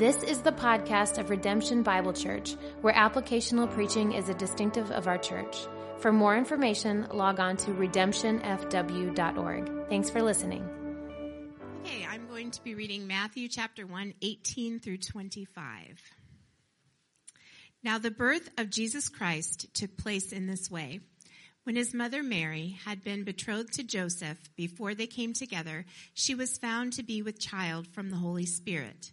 This is the podcast of Redemption Bible Church, where applicational preaching is a distinctive of our church. For more information, log on to redemptionfw.org. Thanks for listening. Okay, I'm going to be reading Matthew chapter 1, 18 through 25. Now, the birth of Jesus Christ took place in this way. When his mother Mary had been betrothed to Joseph before they came together, she was found to be with child from the Holy Spirit.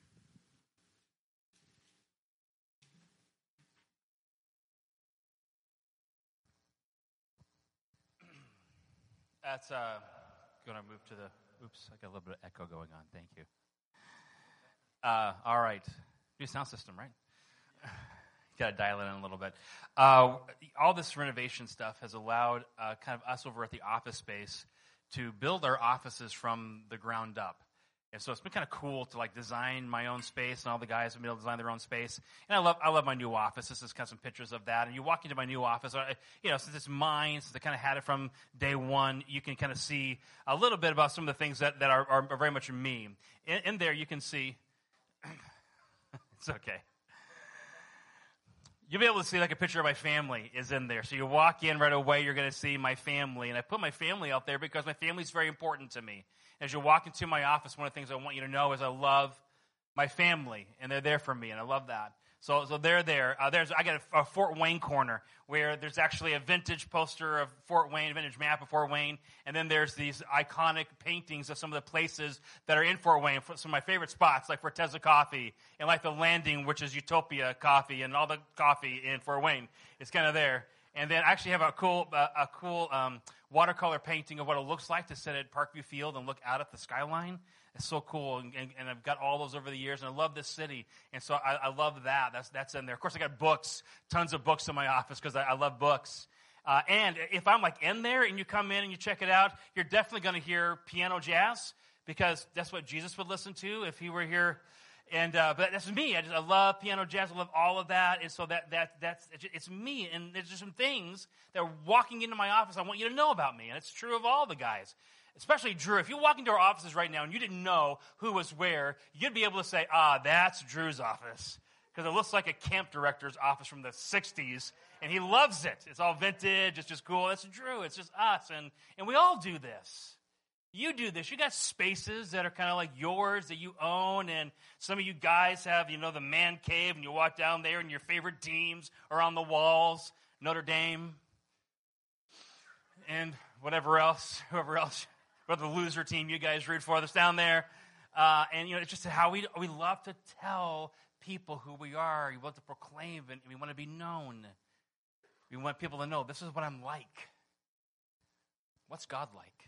That's uh, going to move to the. Oops, I got a little bit of echo going on. Thank you. Uh, all right, new sound system, right? got to dial it in a little bit. Uh, all this renovation stuff has allowed uh, kind of us over at the office space to build our offices from the ground up. And so it's been kind of cool to like design my own space, and all the guys have been able to design their own space. And I love, I love my new office. This is kind of some pictures of that. And you walk into my new office, you know, since it's mine, since I kind of had it from day one, you can kind of see a little bit about some of the things that, that are, are very much me. In, in there, you can see, it's okay you'll be able to see like a picture of my family is in there. So you walk in right away, you're going to see my family. And I put my family out there because my family is very important to me. As you walk into my office, one of the things I want you to know is I love my family and they're there for me and I love that. So, so they're there. Uh, there's, I got a, a, Fort Wayne corner where there's actually a vintage poster of Fort Wayne, vintage map of Fort Wayne, and then there's these iconic paintings of some of the places that are in Fort Wayne. Some of my favorite spots, like Fortezza Coffee, and like the Landing, which is Utopia Coffee, and all the coffee in Fort Wayne. It's kind of there. And then I actually have a cool, uh, a cool um, watercolor painting of what it looks like to sit at Parkview Field and look out at the skyline. It's so cool, and, and, and, I've got all those over the years, and I love this city, and so I, I love that. That's that's in there. Of course, I got books, tons of books in my office because I, I, love books. Uh, and if I'm like in there and you come in and you check it out, you're definitely going to hear piano jazz because that's what Jesus would listen to if he were here. And uh, but that's me. I just I love piano jazz. I love all of that. And so that that that's it's me. And there's just some things that are walking into my office. I want you to know about me, and it's true of all the guys especially Drew, if you walk into our offices right now and you didn't know who was where, you'd be able to say, ah, that's Drew's office. Because it looks like a camp director's office from the 60s, and he loves it. It's all vintage, it's just cool. It's Drew, it's just us. And, and we all do this. You do this. You got spaces that are kind of like yours that you own, and some of you guys have, you know, the man cave, and you walk down there, and your favorite teams are on the walls Notre Dame, and whatever else, whoever else or the loser team you guys root for that's down there. Uh, and, you know, it's just how we, we love to tell people who we are. We want to proclaim and we want to be known. We want people to know this is what I'm like. What's God like?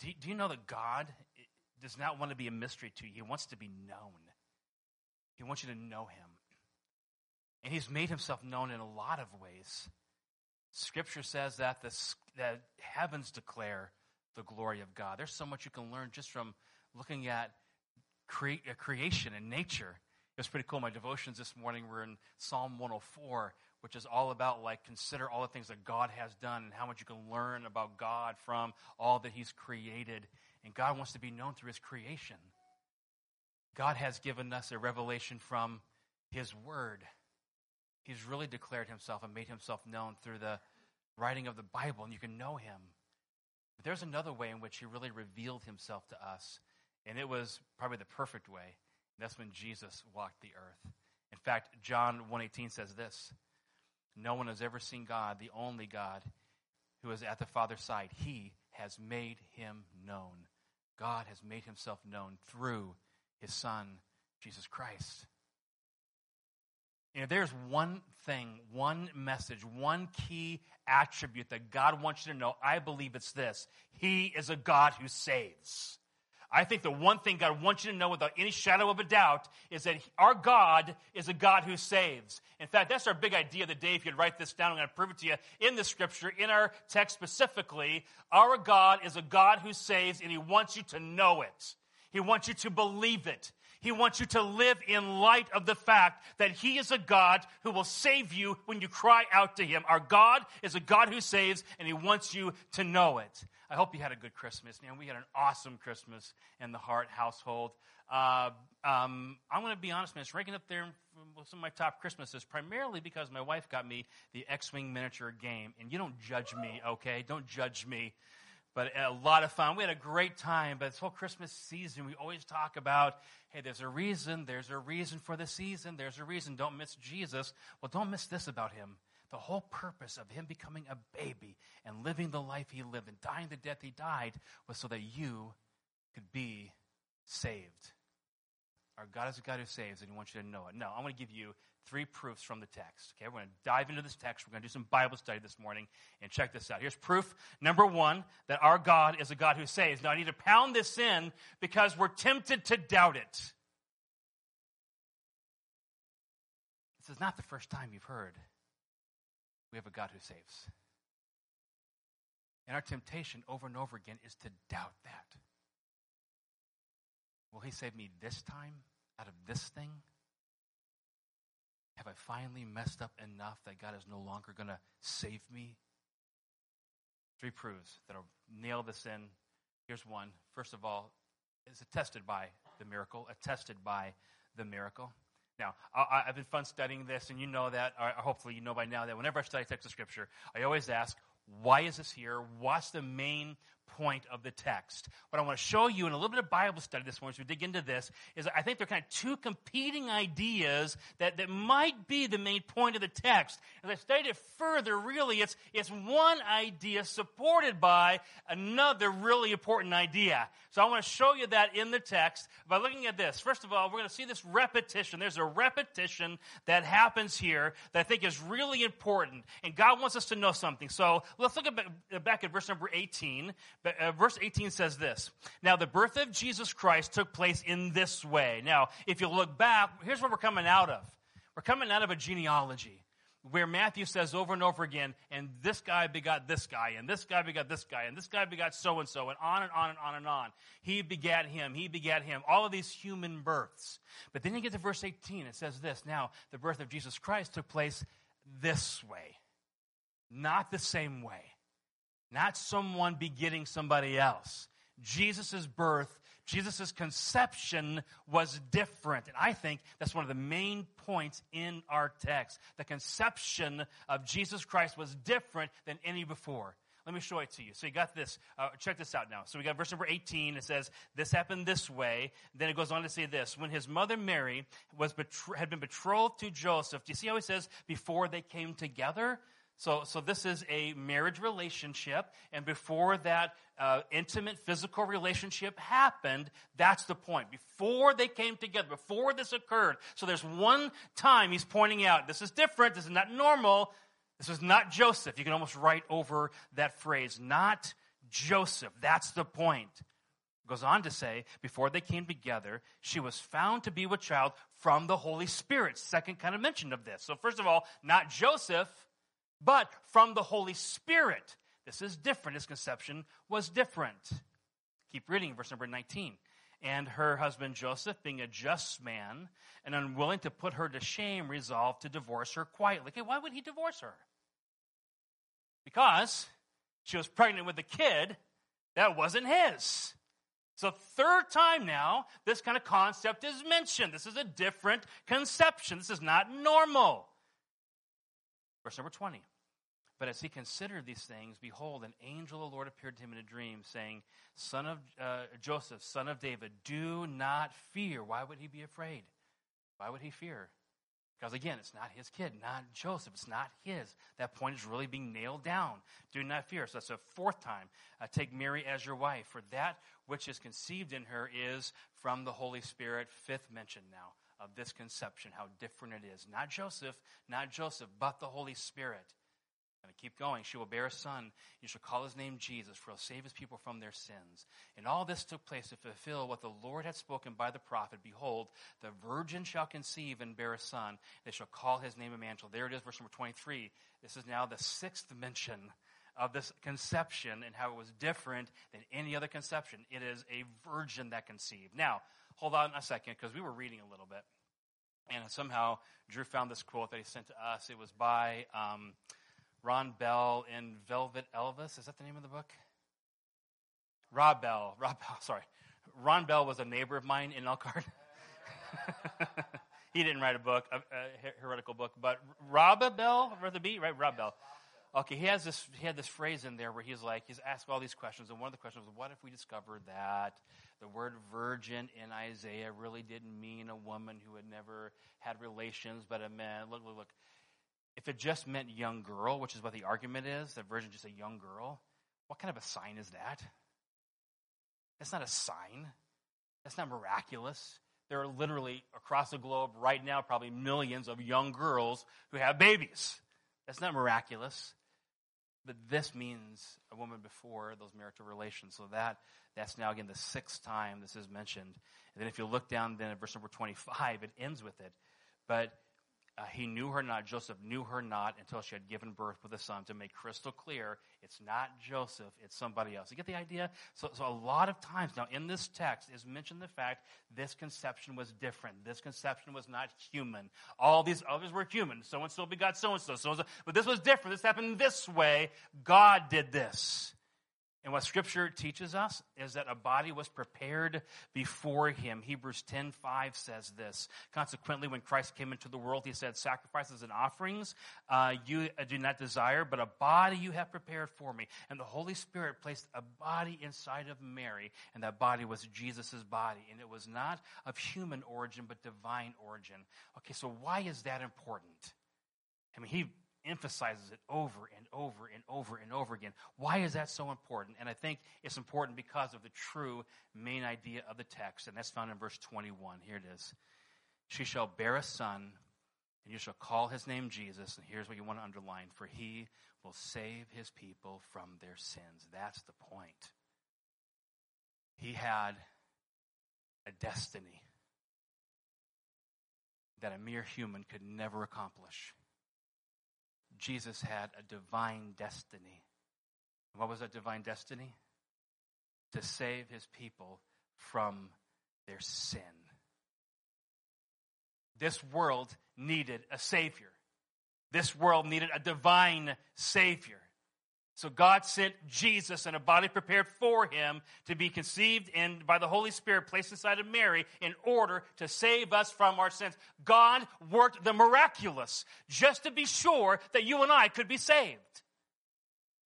Do, do you know that God does not want to be a mystery to you? He wants to be known. He wants you to know Him. And He's made Himself known in a lot of ways. Scripture says that the that heavens declare the glory of God. There's so much you can learn just from looking at cre- creation and nature. It was pretty cool. My devotions this morning were in Psalm 104, which is all about like consider all the things that God has done and how much you can learn about God from all that He's created. And God wants to be known through His creation. God has given us a revelation from His Word. He's really declared Himself and made Himself known through the writing of the Bible, and you can know Him. But there's another way in which he really revealed himself to us, and it was probably the perfect way. And that's when Jesus walked the earth. In fact, John 1:18 says this. No one has ever seen God, the only God who is at the Father's side. He has made him known. God has made himself known through his Son, Jesus Christ. You there's one thing, one message, one key attribute that God wants you to know. I believe it's this He is a God who saves. I think the one thing God wants you to know without any shadow of a doubt is that our God is a God who saves. In fact, that's our big idea of the day. If you'd write this down, I'm going to prove it to you in the scripture, in our text specifically. Our God is a God who saves, and He wants you to know it. He wants you to believe it. He wants you to live in light of the fact that He is a God who will save you when you cry out to Him. Our God is a God who saves, and He wants you to know it. I hope you had a good Christmas. Man, we had an awesome Christmas in the Hart household. Uh, um, I'm going to be honest, man, it's ranking up there with some of my top Christmases, primarily because my wife got me the X Wing miniature game. And you don't judge me, okay? Don't judge me but a lot of fun. We had a great time. But this whole Christmas season, we always talk about, hey, there's a reason. There's a reason for the season. There's a reason. Don't miss Jesus. Well, don't miss this about him. The whole purpose of him becoming a baby and living the life he lived and dying the death he died was so that you could be saved. Our God is a God who saves, and He wants you to know it. No, I'm going to give you three proofs from the text. Okay, we're going to dive into this text. We're going to do some Bible study this morning, and check this out. Here's proof number one that our God is a God who saves. Now, I need to pound this in because we're tempted to doubt it. This is not the first time you've heard we have a God who saves. And our temptation over and over again is to doubt that. Will he save me this time out of this thing? Have I finally messed up enough that God is no longer going to save me? Three proofs that'll nail this in. Here's one. First of all, it's attested by the miracle, attested by the miracle. Now, I, have been fun studying this, and you know that, hopefully you know by now that whenever I study text of Scripture, I always ask, why is this here? What's the main point of the text. What I want to show you in a little bit of Bible study this morning as we dig into this is I think there are kind of two competing ideas that, that might be the main point of the text. As I studied it further, really, it's, it's one idea supported by another really important idea. So I want to show you that in the text by looking at this. First of all, we're going to see this repetition. There's a repetition that happens here that I think is really important. And God wants us to know something. So let's look at, back at verse number 18 uh, Uh, verse 18 says this Now, the birth of Jesus Christ took place in this way. Now, if you look back, here's what we're coming out of. We're coming out of a genealogy where Matthew says over and over again, and this guy begot this guy, and this guy begot this guy, and this guy begot so and so, and on and on and on and on. He begat him, he begat him, all of these human births. But then you get to verse 18, it says this Now, the birth of Jesus Christ took place this way, not the same way not someone begetting somebody else. Jesus' birth, Jesus' conception was different. And I think that's one of the main points in our text. The conception of Jesus Christ was different than any before. Let me show it to you. So you got this. Uh, check this out now. So we got verse number 18. It says, This happened this way. Then it goes on to say this. When his mother Mary was betr- had been betrothed to Joseph, do you see how he says, before they came together? So, so this is a marriage relationship, and before that uh, intimate physical relationship happened, that's the point. Before they came together, before this occurred. So there's one time he's pointing out, this is different, this is not normal, this is not Joseph. You can almost write over that phrase, not Joseph. That's the point. Goes on to say, before they came together, she was found to be with child from the Holy Spirit. Second kind of mention of this. So first of all, not Joseph, but from the Holy Spirit. This is different. His conception was different. Keep reading, verse number 19. And her husband Joseph, being a just man and unwilling to put her to shame, resolved to divorce her quietly. Okay, why would he divorce her? Because she was pregnant with a kid that wasn't his. So, third time now, this kind of concept is mentioned. This is a different conception. This is not normal. Verse number 20. But as he considered these things, behold, an angel of the Lord appeared to him in a dream, saying, Son of uh, Joseph, son of David, do not fear. Why would he be afraid? Why would he fear? Because again, it's not his kid, not Joseph. It's not his. That point is really being nailed down. Do not fear. So that's a fourth time. Uh, take Mary as your wife, for that which is conceived in her is from the Holy Spirit. Fifth mention now of this conception, how different it is. Not Joseph, not Joseph, but the Holy Spirit. And keep going. She will bear a son. You shall call his name Jesus, for he'll save his people from their sins. And all this took place to fulfill what the Lord had spoken by the prophet. Behold, the virgin shall conceive and bear a son. They shall call his name Emmanuel. There it is, verse number 23. This is now the sixth mention of this conception and how it was different than any other conception. It is a virgin that conceived. Now, hold on a second, because we were reading a little bit. And somehow Drew found this quote that he sent to us. It was by. Um, Ron Bell in Velvet Elvis. Is that the name of the book? Rob Bell. Rob Bell, sorry. Ron Bell was a neighbor of mine in Elkhart. he didn't write a book, a, a heretical book, but Rob Bell, with the right? Rob Bell. Okay, he has this. He had this phrase in there where he's like, he's asked all these questions, and one of the questions was, "What if we discovered that the word virgin in Isaiah really didn't mean a woman who had never had relations, but a man? Look, look, look. If it just meant young girl, which is what the argument is, that virgin just a young girl, what kind of a sign is that? That's not a sign. That's not miraculous. There are literally across the globe right now probably millions of young girls who have babies. That's not miraculous. But this means a woman before those marital relations. So that that's now again the sixth time this is mentioned. And then if you look down then at verse number 25, it ends with it. But uh, he knew her not. Joseph knew her not until she had given birth with a son to make crystal clear it's not Joseph, it's somebody else. You get the idea? So, so a lot of times now in this text is mentioned the fact this conception was different. This conception was not human. All these others were human. So and so begot so and so. So but this was different. This happened this way. God did this. And what scripture teaches us is that a body was prepared before him. Hebrews 10:5 says this. Consequently, when Christ came into the world, he said, Sacrifices and offerings uh, you do not desire, but a body you have prepared for me. And the Holy Spirit placed a body inside of Mary, and that body was Jesus' body. And it was not of human origin, but divine origin. Okay, so why is that important? I mean, he emphasizes it over and over and over and over again. Why is that so important? And I think it's important because of the true main idea of the text, and that's found in verse 21. Here it is. She shall bear a son, and you shall call his name Jesus. And here's what you want to underline for he will save his people from their sins. That's the point. He had a destiny that a mere human could never accomplish. Jesus had a divine destiny. What was that divine destiny? To save his people from their sin. This world needed a Savior. This world needed a divine Savior. So God sent Jesus in a body prepared for him to be conceived and by the Holy Spirit placed inside of Mary in order to save us from our sins. God worked the miraculous just to be sure that you and I could be saved.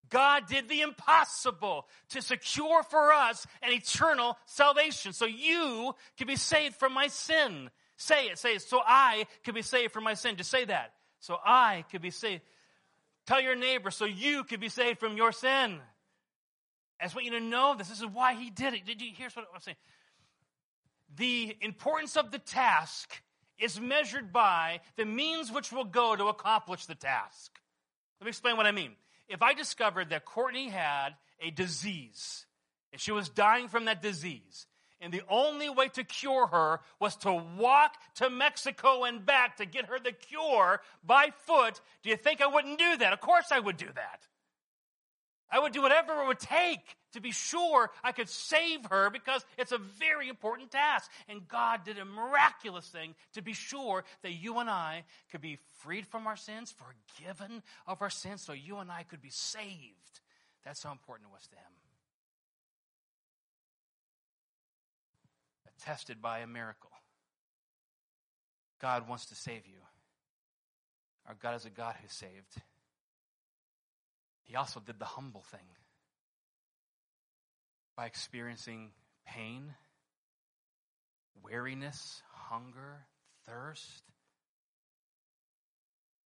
God did the impossible to secure for us an eternal salvation so you could be saved from my sin. Say it, say it. So I could be saved from my sin. Just say that. So I could be saved. Tell your neighbor so you could be saved from your sin. I just want you to know this. This is why he did it. Did you, here's what I'm saying. The importance of the task is measured by the means which will go to accomplish the task. Let me explain what I mean. If I discovered that Courtney had a disease and she was dying from that disease, and the only way to cure her was to walk to Mexico and back to get her the cure by foot. Do you think I wouldn't do that? Of course I would do that. I would do whatever it would take to be sure I could save her because it's a very important task. And God did a miraculous thing to be sure that you and I could be freed from our sins, forgiven of our sins, so you and I could be saved. That's how important it was to Him. Tested by a miracle. God wants to save you. Our God is a God who saved. He also did the humble thing by experiencing pain, weariness, hunger, thirst,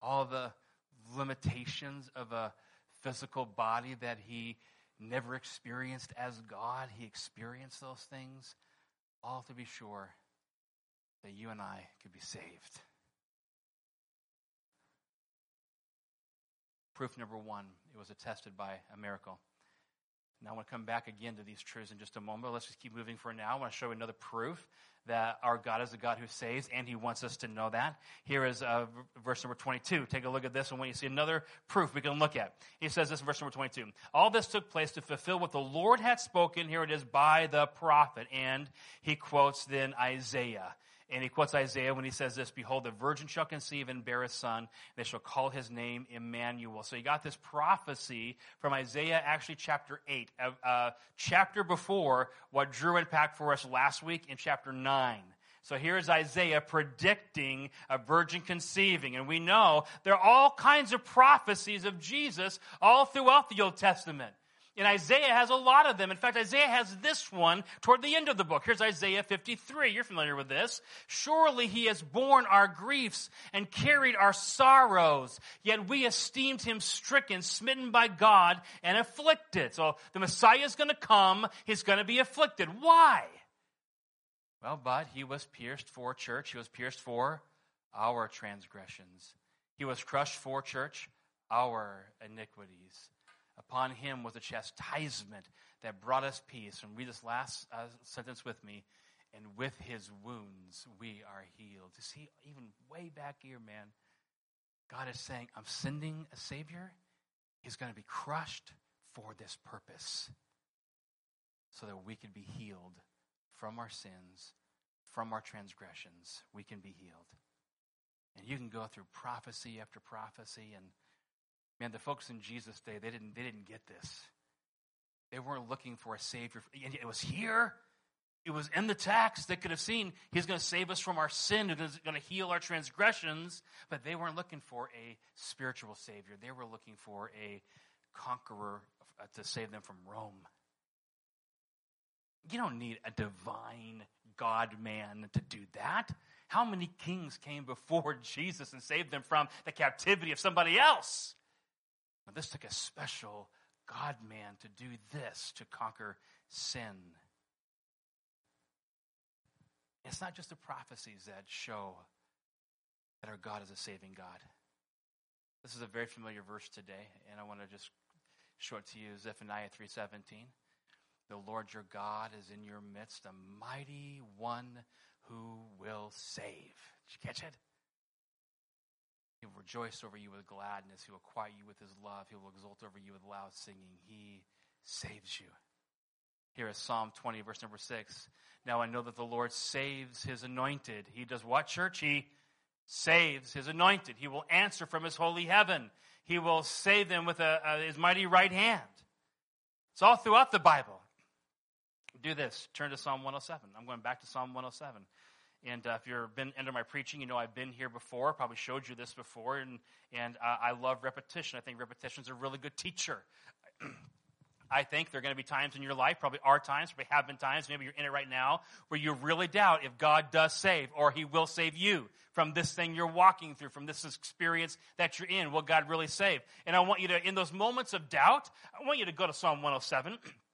all the limitations of a physical body that he never experienced as God. He experienced those things, all to be sure that you and I could be saved. Proof number one, it was attested by a miracle. Now I want to come back again to these truths in just a moment. Let's just keep moving for now. I want to show another proof that our God is a God who saves, and He wants us to know that. Here is uh, verse number 22. Take a look at this, and when you see another proof we can look at, He says this in verse number 22. All this took place to fulfill what the Lord had spoken. Here it is by the prophet, and He quotes then Isaiah. And he quotes Isaiah when he says this, Behold, the virgin shall conceive and bear a son. and They shall call his name Emmanuel. So you got this prophecy from Isaiah, actually chapter 8, a, uh, chapter before what Drew unpacked for us last week in chapter 9. So here's Isaiah predicting a virgin conceiving. And we know there are all kinds of prophecies of Jesus all throughout the Old Testament. And Isaiah has a lot of them. In fact, Isaiah has this one toward the end of the book. Here's Isaiah 53. You're familiar with this. Surely he has borne our griefs and carried our sorrows, yet we esteemed him stricken, smitten by God, and afflicted. So the Messiah is going to come. He's going to be afflicted. Why? Well, but he was pierced for church. He was pierced for our transgressions. He was crushed for church, our iniquities. Upon him was a chastisement that brought us peace. And read this last uh, sentence with me. And with his wounds we are healed. You see, even way back here, man, God is saying, I'm sending a Savior. He's going to be crushed for this purpose so that we can be healed from our sins, from our transgressions. We can be healed. And you can go through prophecy after prophecy and Man, the folks in Jesus' day, they didn't, they didn't get this. They weren't looking for a Savior. It was here. It was in the text. They could have seen He's going to save us from our sin. He's going to heal our transgressions. But they weren't looking for a spiritual Savior. They were looking for a conqueror uh, to save them from Rome. You don't need a divine God man to do that. How many kings came before Jesus and saved them from the captivity of somebody else? Now, this took a special God man to do this, to conquer sin. It's not just the prophecies that show that our God is a saving God. This is a very familiar verse today, and I want to just show it to you, Zephaniah 3.17. The Lord your God is in your midst, a mighty one who will save. Did you catch it? He will rejoice over you with gladness. He will quiet you with his love. He will exult over you with loud singing. He saves you. Here is Psalm 20, verse number 6. Now I know that the Lord saves his anointed. He does what, church? He saves his anointed. He will answer from his holy heaven. He will save them with a, a, his mighty right hand. It's all throughout the Bible. Do this. Turn to Psalm 107. I'm going back to Psalm 107. And uh, if you've been into my preaching, you know I've been here before, probably showed you this before, and, and uh, I love repetition. I think repetition is a really good teacher. I think there are going to be times in your life, probably are times, probably have been times, maybe you're in it right now, where you really doubt if God does save or He will save you from this thing you're walking through, from this experience that you're in. Will God really save? And I want you to, in those moments of doubt, I want you to go to Psalm 107.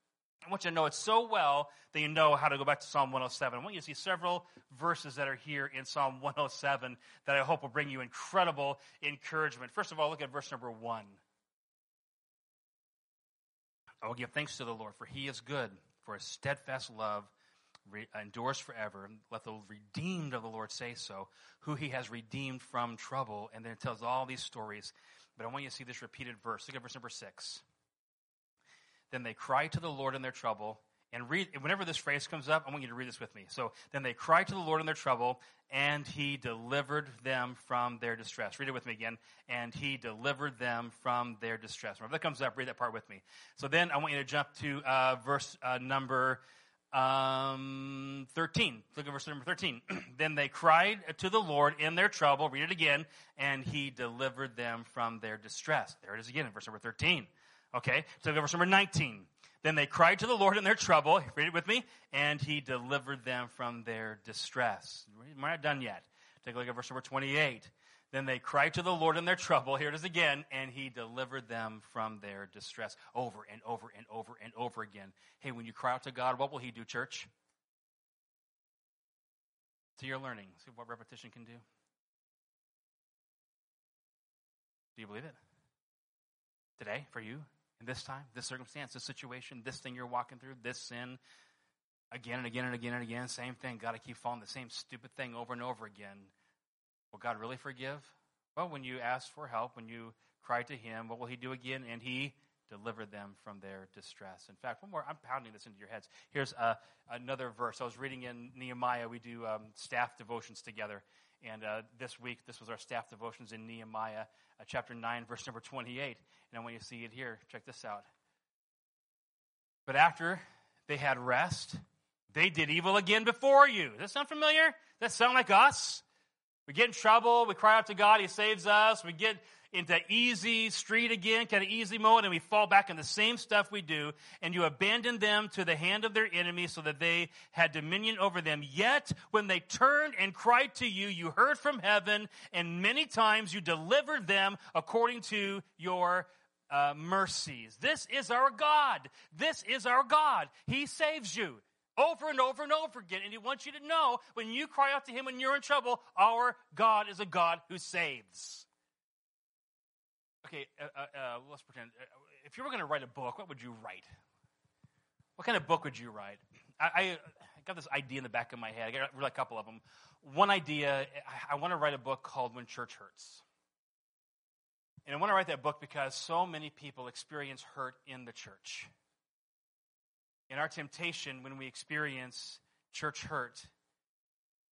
I want you to know it so well that you know how to go back to Psalm 107. I want you to see several verses that are here in Psalm 107 that I hope will bring you incredible encouragement. First of all, look at verse number one. I will give thanks to the Lord, for he is good, for his steadfast love endures forever. Let the redeemed of the Lord say so, who he has redeemed from trouble. And then it tells all these stories. But I want you to see this repeated verse. Look at verse number six. Then they cry to the Lord in their trouble. And read, whenever this phrase comes up, I want you to read this with me. So, then they cried to the Lord in their trouble, and he delivered them from their distress. Read it with me again. And he delivered them from their distress. Whenever that comes up, read that part with me. So then I want you to jump to uh, verse uh, number um, 13. Look at verse number 13. then they cried to the Lord in their trouble. Read it again. And he delivered them from their distress. There it is again in verse number 13. Okay, so verse number 19. Then they cried to the Lord in their trouble. Read it with me. And he delivered them from their distress. We're not done yet. Take a look at verse number 28. Then they cried to the Lord in their trouble. Here it is again. And he delivered them from their distress over and over and over and over again. Hey, when you cry out to God, what will he do, church? To your learning. See what repetition can do? Do you believe it? Today, for you, in this time, this circumstance, this situation, this thing you're walking through, this sin, again and again and again and again, same thing. Got to keep falling the same stupid thing over and over again. Will God really forgive? Well, when you ask for help, when you cry to Him, what will He do again? And He delivered them from their distress. In fact, one more, I'm pounding this into your heads. Here's uh, another verse. I was reading in Nehemiah. We do um, staff devotions together. And uh, this week, this was our staff devotions in Nehemiah, uh, chapter 9, verse number 28. And I want you to see it here. Check this out. But after they had rest, they did evil again before you. Does that sound familiar? Does that sound like us? We get in trouble, we cry out to God, He saves us, we get into easy street again, kind of easy mode, and we fall back in the same stuff we do, and you abandon them to the hand of their enemy so that they had dominion over them. Yet, when they turned and cried to you, you heard from heaven, and many times you delivered them according to your uh, mercies. This is our God. This is our God. He saves you over and over and over again. And he wants you to know when you cry out to him when you're in trouble, our God is a God who saves. Okay, uh, uh, uh let's pretend. Uh, if you were going to write a book, what would you write? What kind of book would you write? I, I, got this idea in the back of my head. I got really a couple of them. One idea, I, I want to write a book called When Church Hurts. And I want to write that book because so many people experience hurt in the church. And our temptation when we experience church hurt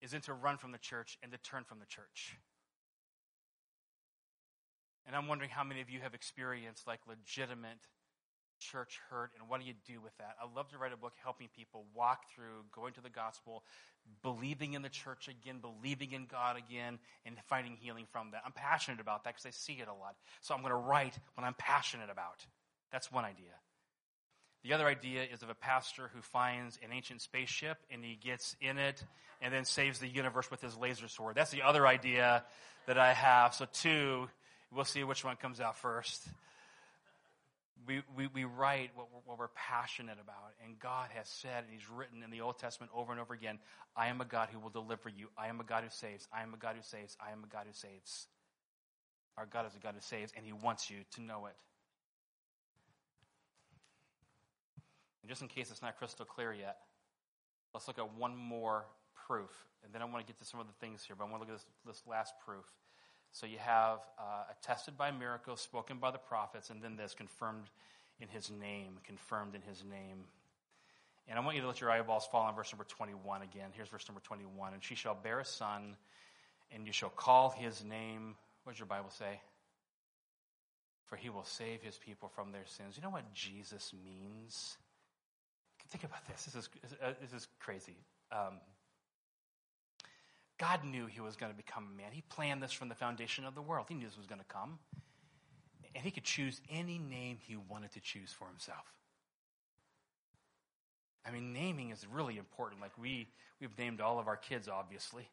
is then to run from the church and to turn from the church. And I'm wondering how many of you have experienced like legitimate church hurt and what do you do with that? I love to write a book helping people walk through going to the gospel, believing in the church again, believing in God again, and finding healing from that. I'm passionate about that because I see it a lot. So I'm going to write what I'm passionate about. That's one idea. The other idea is of a pastor who finds an ancient spaceship and he gets in it and then saves the universe with his laser sword. That's the other idea that I have. So, two, we'll see which one comes out first. We, we, we write what we're, what we're passionate about, and God has said, and He's written in the Old Testament over and over again I am a God who will deliver you. I am a God who saves. I am a God who saves. I am a God who saves. Our God is a God who saves, and He wants you to know it. And just in case it's not crystal clear yet, let's look at one more proof. And then I want to get to some of the things here, but I want to look at this, this last proof. So you have uh, attested by miracles, spoken by the prophets, and then this confirmed in his name, confirmed in his name. And I want you to let your eyeballs fall on verse number 21 again. Here's verse number 21. And she shall bear a son, and you shall call his name. What does your Bible say? For he will save his people from their sins. You know what Jesus means? Think about this. This is, this is crazy. Um, God knew he was going to become a man. He planned this from the foundation of the world. He knew this was going to come. And he could choose any name he wanted to choose for himself. I mean, naming is really important. Like we, we've named all of our kids, obviously.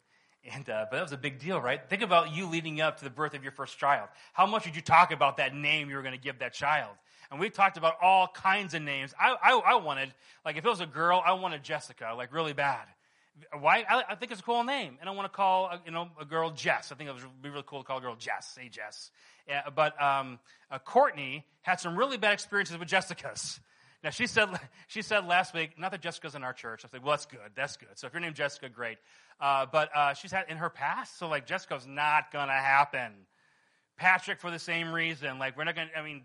And, uh, but that was a big deal, right? Think about you leading up to the birth of your first child. How much did you talk about that name you were going to give that child? And we talked about all kinds of names. I, I, I wanted, like, if it was a girl, I wanted Jessica, like, really bad. Why? I, I think it's a cool name. And I want to call, a, you know, a girl Jess. I think it would be really cool to call a girl Jess. Say Jess. Yeah, but um, uh, Courtney had some really bad experiences with Jessica's. Now she said she said last week, not that Jessica's in our church. I said, well, that's good, that's good. So if you're named Jessica, great. Uh, but uh, she's had in her past, so like Jessica's not gonna happen. Patrick for the same reason. Like we're not gonna. I mean,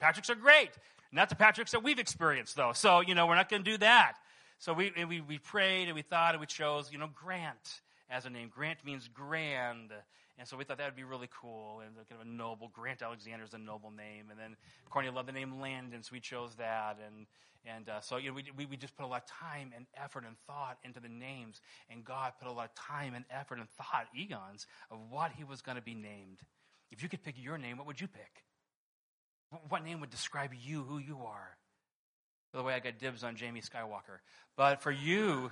Patrick's are great. Not the Patricks that we've experienced, though. So, you know, we're not to do that. So we, we, we prayed and we thought and we chose, you know, Grant as a name. Grant means grand. And so we thought that would be really cool and kind of a noble. Grant Alexander is a noble name. And then Courtney loved the name Landon, so we chose that. And, and uh, so, you know, we, we, we just put a lot of time and effort and thought into the names. And God put a lot of time and effort and thought, eons, of what he was going to be named. If you could pick your name, what would you pick? What name would describe you, who you are? By the way, I got dibs on Jamie Skywalker. But for you,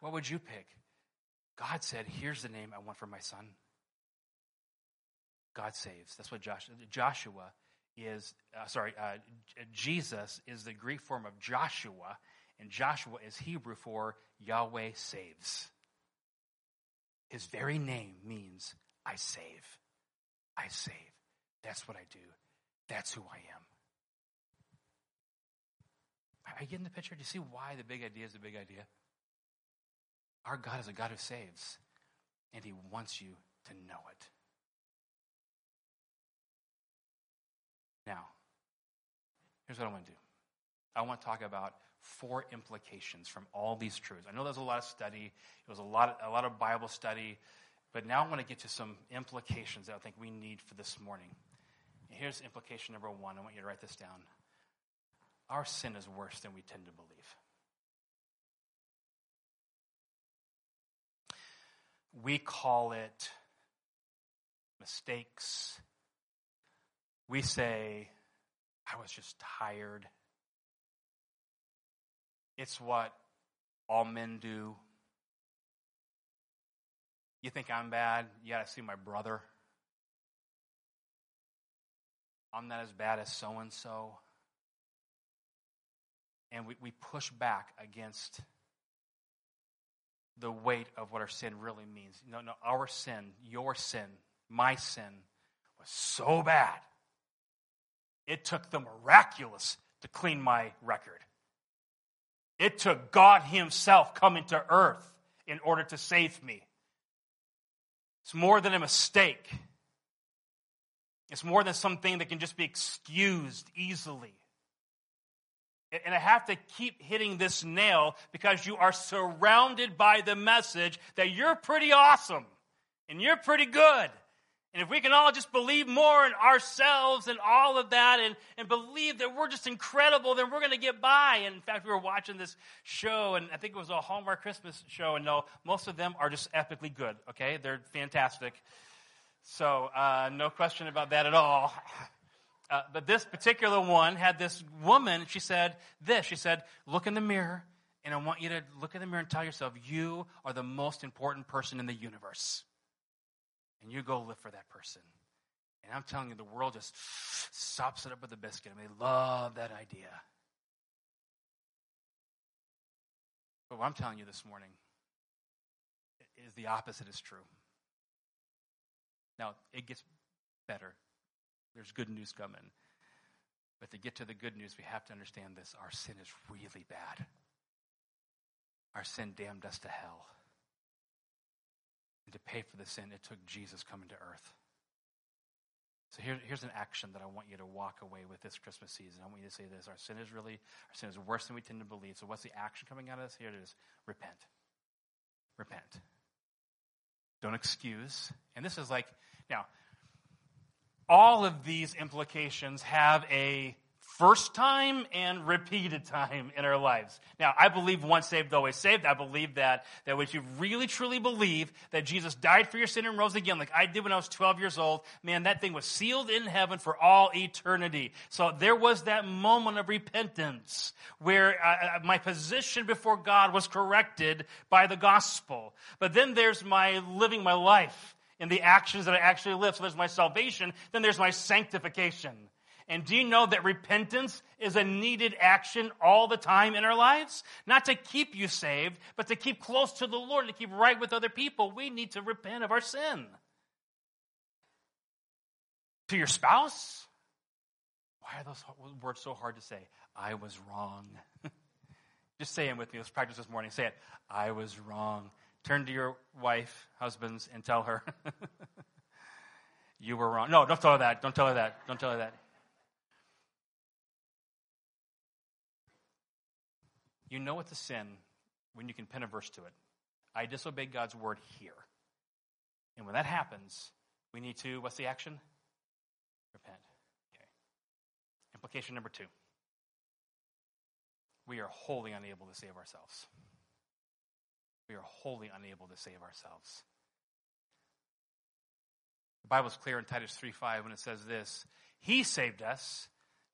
what would you pick? God said, Here's the name I want for my son. God saves. That's what Joshua, Joshua is, uh, sorry, uh, Jesus is the Greek form of Joshua, and Joshua is Hebrew for Yahweh saves. His very name means I save. I save. That's what I do. That's who I am. Are you getting the picture? Do you see why the big idea is the big idea? Our God is a God who saves, and He wants you to know it. Now, here's what I want to do I want to talk about four implications from all these truths. I know there's a lot of study, it was a lot of, a lot of Bible study, but now I want to get to some implications that I think we need for this morning. Here's implication number one. I want you to write this down. Our sin is worse than we tend to believe. We call it mistakes. We say, I was just tired. It's what all men do. You think I'm bad? You got to see my brother. I'm not as bad as so and so. And we, we push back against the weight of what our sin really means. No, no, our sin, your sin, my sin was so bad. It took the miraculous to clean my record. It took God Himself coming to earth in order to save me. It's more than a mistake. It's more than something that can just be excused easily. And I have to keep hitting this nail because you are surrounded by the message that you're pretty awesome and you're pretty good and if we can all just believe more in ourselves and all of that and, and believe that we're just incredible, then we're going to get by. And in fact, we were watching this show, and I think it was a Hallmark Christmas show, and no, most of them are just epically good, okay? They're fantastic. So, uh, no question about that at all. Uh, but this particular one had this woman, she said this. She said, Look in the mirror, and I want you to look in the mirror and tell yourself, You are the most important person in the universe and you go live for that person. And I'm telling you, the world just sops it up with a biscuit, and they love that idea. But what I'm telling you this morning is the opposite is true. Now, it gets better. There's good news coming. But to get to the good news, we have to understand this. Our sin is really bad. Our sin damned us to hell. And to pay for the sin, it took Jesus coming to earth. So here, here's an action that I want you to walk away with this Christmas season. I want you to say this. Our sin is really, our sin is worse than we tend to believe. So what's the action coming out of this? Here it is. Repent. Repent. Don't excuse. And this is like, now, all of these implications have a first time and repeated time in our lives. Now, I believe once saved, always saved. I believe that, that if you really truly believe that Jesus died for your sin and rose again, like I did when I was 12 years old, man, that thing was sealed in heaven for all eternity. So there was that moment of repentance where uh, uh my position before God was corrected by the gospel. But then there's my living my life in the actions that I actually live. So there's my salvation, then there's my sanctification. And do you know that repentance is a needed action all the time in our lives? Not to keep you saved, but to keep close to the Lord, to keep right with other people. We need to repent of our sin. To your spouse? Why are those words so hard to say? I was wrong. Just say them with me. Let's practice this morning. Say it. I was wrong. Turn to your wife, husbands, and tell her. you were wrong. No, don't tell her that. Don't tell her that. Don't tell her that. You know it's a sin when you can pin a verse to it. I disobeyed God's word here. And when that happens, we need to, what's the action? Repent. Okay. Implication number two we are wholly unable to save ourselves. We are wholly unable to save ourselves. The Bible is clear in Titus 3 5 when it says this He saved us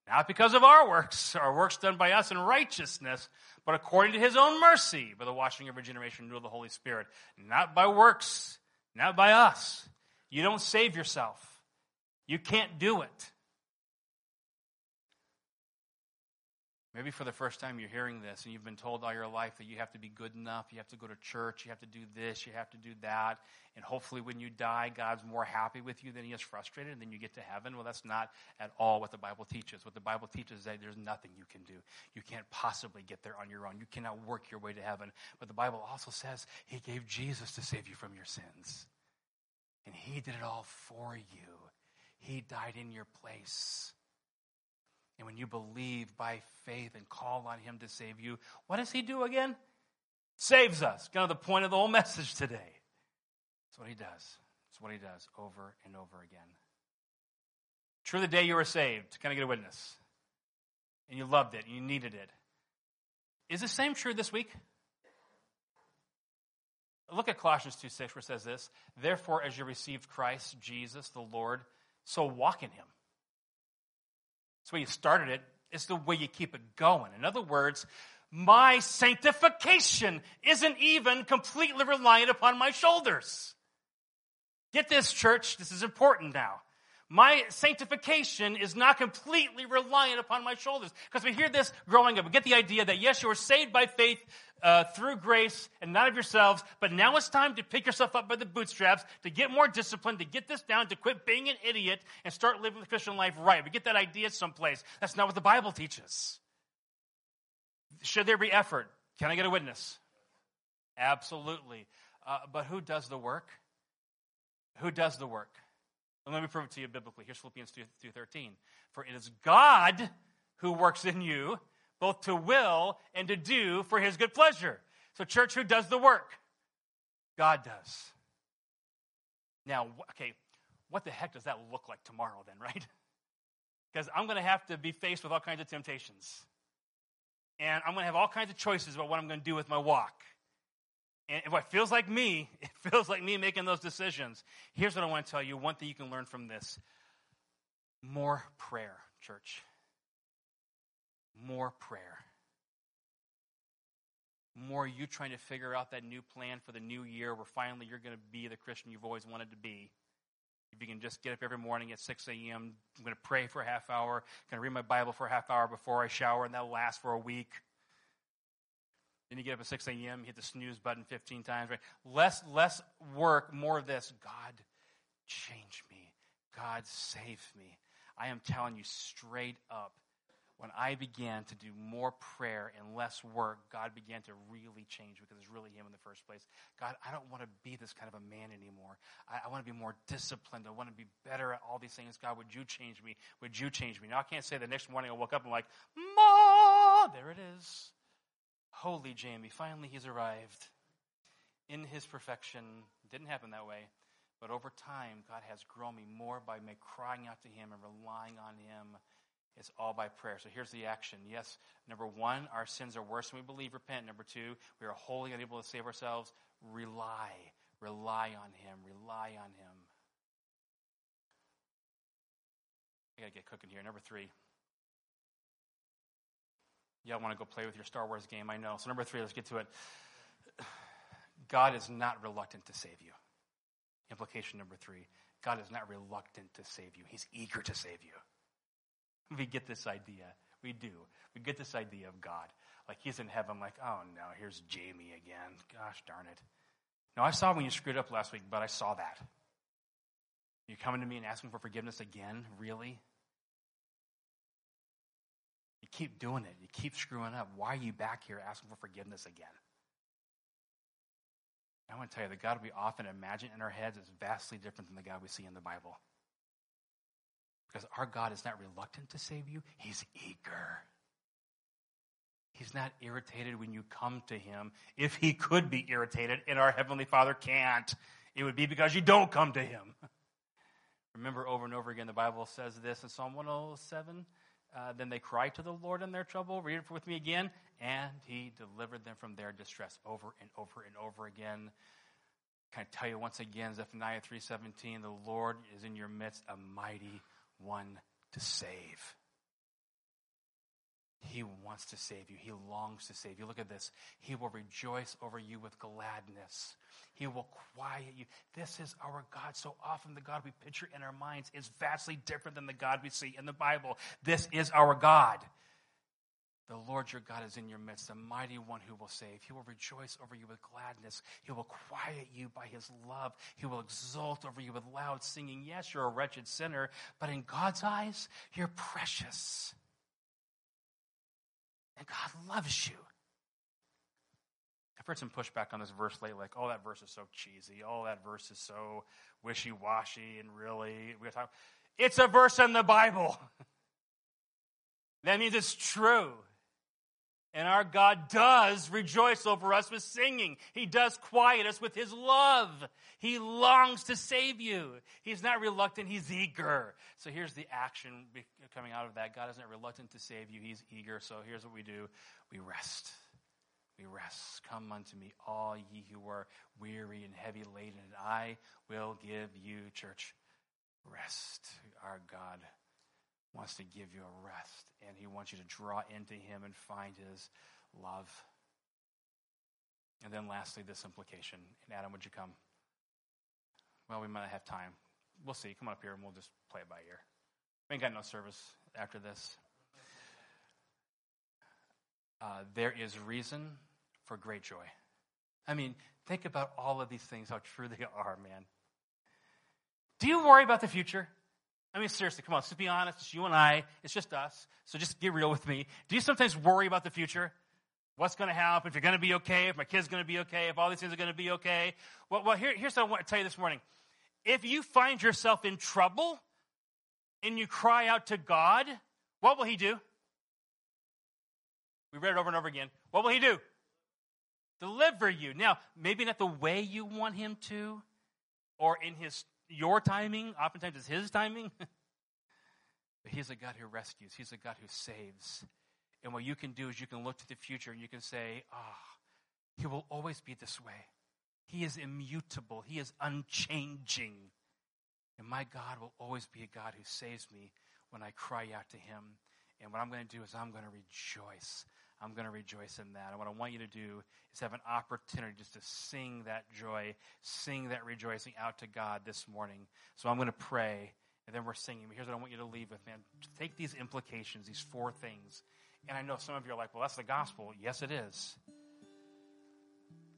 not because of our works, our works done by us in righteousness, but according to his own mercy, by the washing of regeneration and of the Holy Spirit. Not by works, not by us. You don't save yourself. You can't do it. Maybe for the first time you're hearing this and you've been told all your life that you have to be good enough, you have to go to church, you have to do this, you have to do that, and hopefully when you die, God's more happy with you than he is frustrated, and then you get to heaven. Well, that's not at all what the Bible teaches. What the Bible teaches is that there's nothing you can do. You can't possibly get there on your own. You cannot work your way to heaven. But the Bible also says he gave Jesus to save you from your sins. And he did it all for you. He died in your place. And when you believe by faith and call on Him to save you, what does He do again? Saves us. Kind of the point of the whole message today. That's what He does. That's what He does over and over again. True the day you were saved. Can I get a witness? And you loved it you needed it. Is the same true this week? Look at Colossians 2 6, where it says this Therefore, as you received Christ Jesus the Lord, so walk in Him it's the way you started it. It's the way you keep it going. In other words, my sanctification isn't even completely reliant upon my shoulders. Get this, church. This is important now. My sanctification is not completely reliant upon my shoulders. Because we hear this growing up. We get the idea that yes, you are saved by faith uh, through grace and not of yourselves, but now it's time to pick yourself up by the bootstraps, to get more discipline, to get this down, to quit being an idiot and start living the Christian life right. We get that idea someplace. That's not what the Bible teaches. Should there be effort? Can I get a witness? Absolutely. Uh, but who does the work? Who does the work? And let me prove it to you biblically. Here's Philippians 2, 13. For it is God who works in you, both to will and to do for his good pleasure. So, church, who does the work? God does. Now, okay, what the heck does that look like tomorrow then, right? Because I'm going to have to be faced with all kinds of temptations. And I'm going to have all kinds of choices about what I'm going to do with my walk. And it feels like me, it feels like me making those decisions. Here's what I want to tell you one thing you can learn from this more prayer, church. More prayer. More you trying to figure out that new plan for the new year where finally you're going to be the Christian you've always wanted to be. If you can just get up every morning at 6 a.m., I'm going to pray for a half hour, I'm going to read my Bible for a half hour before I shower, and that'll last for a week. Then you get up at 6 a.m., hit the snooze button 15 times, right? Less, less work, more of this. God, change me. God, save me. I am telling you straight up, when I began to do more prayer and less work, God began to really change because it's really Him in the first place. God, I don't want to be this kind of a man anymore. I, I want to be more disciplined. I want to be better at all these things. God, would you change me? Would you change me? Now, I can't say the next morning I woke up and I'm like, Ma, there it is. Holy Jamie, finally he's arrived in his perfection. Didn't happen that way. But over time, God has grown me more by me crying out to him and relying on him. It's all by prayer. So here's the action. Yes, number one, our sins are worse than we believe. Repent. Number two, we are wholly unable to save ourselves. Rely. Rely on him. Rely on him. I got to get cooking here. Number three, Y'all want to go play with your Star Wars game, I know. So, number three, let's get to it. God is not reluctant to save you. Implication number three God is not reluctant to save you, He's eager to save you. We get this idea. We do. We get this idea of God. Like He's in heaven, like, oh no, here's Jamie again. Gosh darn it. No, I saw when you screwed up last week, but I saw that. You're coming to me and asking for forgiveness again? Really? You keep doing it. You keep screwing up. Why are you back here asking for forgiveness again? I want to tell you, the God we often imagine in our heads is vastly different than the God we see in the Bible. Because our God is not reluctant to save you, He's eager. He's not irritated when you come to Him. If He could be irritated, and our Heavenly Father can't, it would be because you don't come to Him. Remember over and over again, the Bible says this in Psalm 107 uh, then they cried to the Lord in their trouble. Read it with me again. And he delivered them from their distress over and over and over again. Can I tell you once again, Zephaniah 3.17, the Lord is in your midst, a mighty one to save. He wants to save you. He longs to save you. Look at this. He will rejoice over you with gladness. He will quiet you. This is our God. So often, the God we picture in our minds is vastly different than the God we see in the Bible. This is our God. The Lord your God is in your midst, the mighty one who will save. He will rejoice over you with gladness. He will quiet you by his love. He will exult over you with loud singing. Yes, you're a wretched sinner, but in God's eyes, you're precious. And God loves you. I've heard some pushback on this verse lately, like, oh, that verse is so cheesy. Oh, that verse is so wishy washy and really. It's a verse in the Bible. that means it's true. And our God does rejoice over us with singing. He does quiet us with His love. He longs to save you. He's not reluctant, He's eager. So here's the action coming out of that. God isn't reluctant to save you, He's eager. So here's what we do we rest. We rest. Come unto me, all ye who are weary and heavy laden, and I will give you, church, rest. Our God wants to give you a rest, and He wants you to draw into Him and find His love. And then, lastly, this implication. And Adam, would you come? Well, we might have time. We'll see. Come up here and we'll just play it by ear. We ain't got no service after this. Uh, there is reason for great joy. I mean, think about all of these things, how true they are, man. Do you worry about the future? I mean, seriously, come on, let's be honest. It's you and I. It's just us. So just get real with me. Do you sometimes worry about the future? What's going to happen? If you're going to be okay? If my kid's going to be okay? If all these things are going to be okay? Well, well here, here's what I want to tell you this morning. If you find yourself in trouble and you cry out to God, what will He do? We read it over and over again. What will He do? Deliver you. Now, maybe not the way you want Him to, or in His your timing, oftentimes it's his timing. but he's a God who rescues, he's a God who saves. And what you can do is you can look to the future and you can say, ah, oh, he will always be this way. He is immutable, he is unchanging. And my God will always be a God who saves me when I cry out to him. And what I'm going to do is I'm going to rejoice. I'm going to rejoice in that. And what I want you to do is have an opportunity just to sing that joy, sing that rejoicing out to God this morning. So I'm going to pray, and then we're singing. But here's what I want you to leave with, man. Take these implications, these four things. And I know some of you are like, well, that's the gospel. Yes, it is.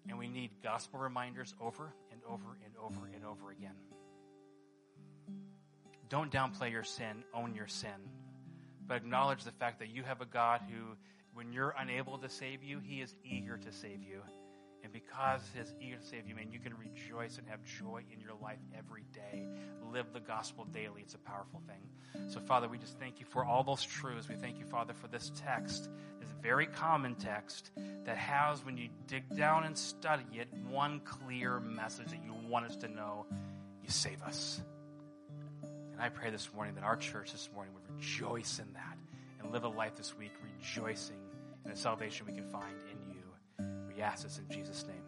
And we need gospel reminders over and over and over and over again. Don't downplay your sin, own your sin, but acknowledge the fact that you have a God who when you're unable to save you, He is eager to save you. And because He's eager to save you, man, you can rejoice and have joy in your life every day. Live the gospel daily. It's a powerful thing. So, Father, we just thank you for all those truths. We thank you, Father, for this text, this very common text that has, when you dig down and study it, one clear message that you want us to know you save us. And I pray this morning that our church this morning would rejoice in that and live a life this week rejoicing in the salvation we can find in you. We ask this in Jesus' name.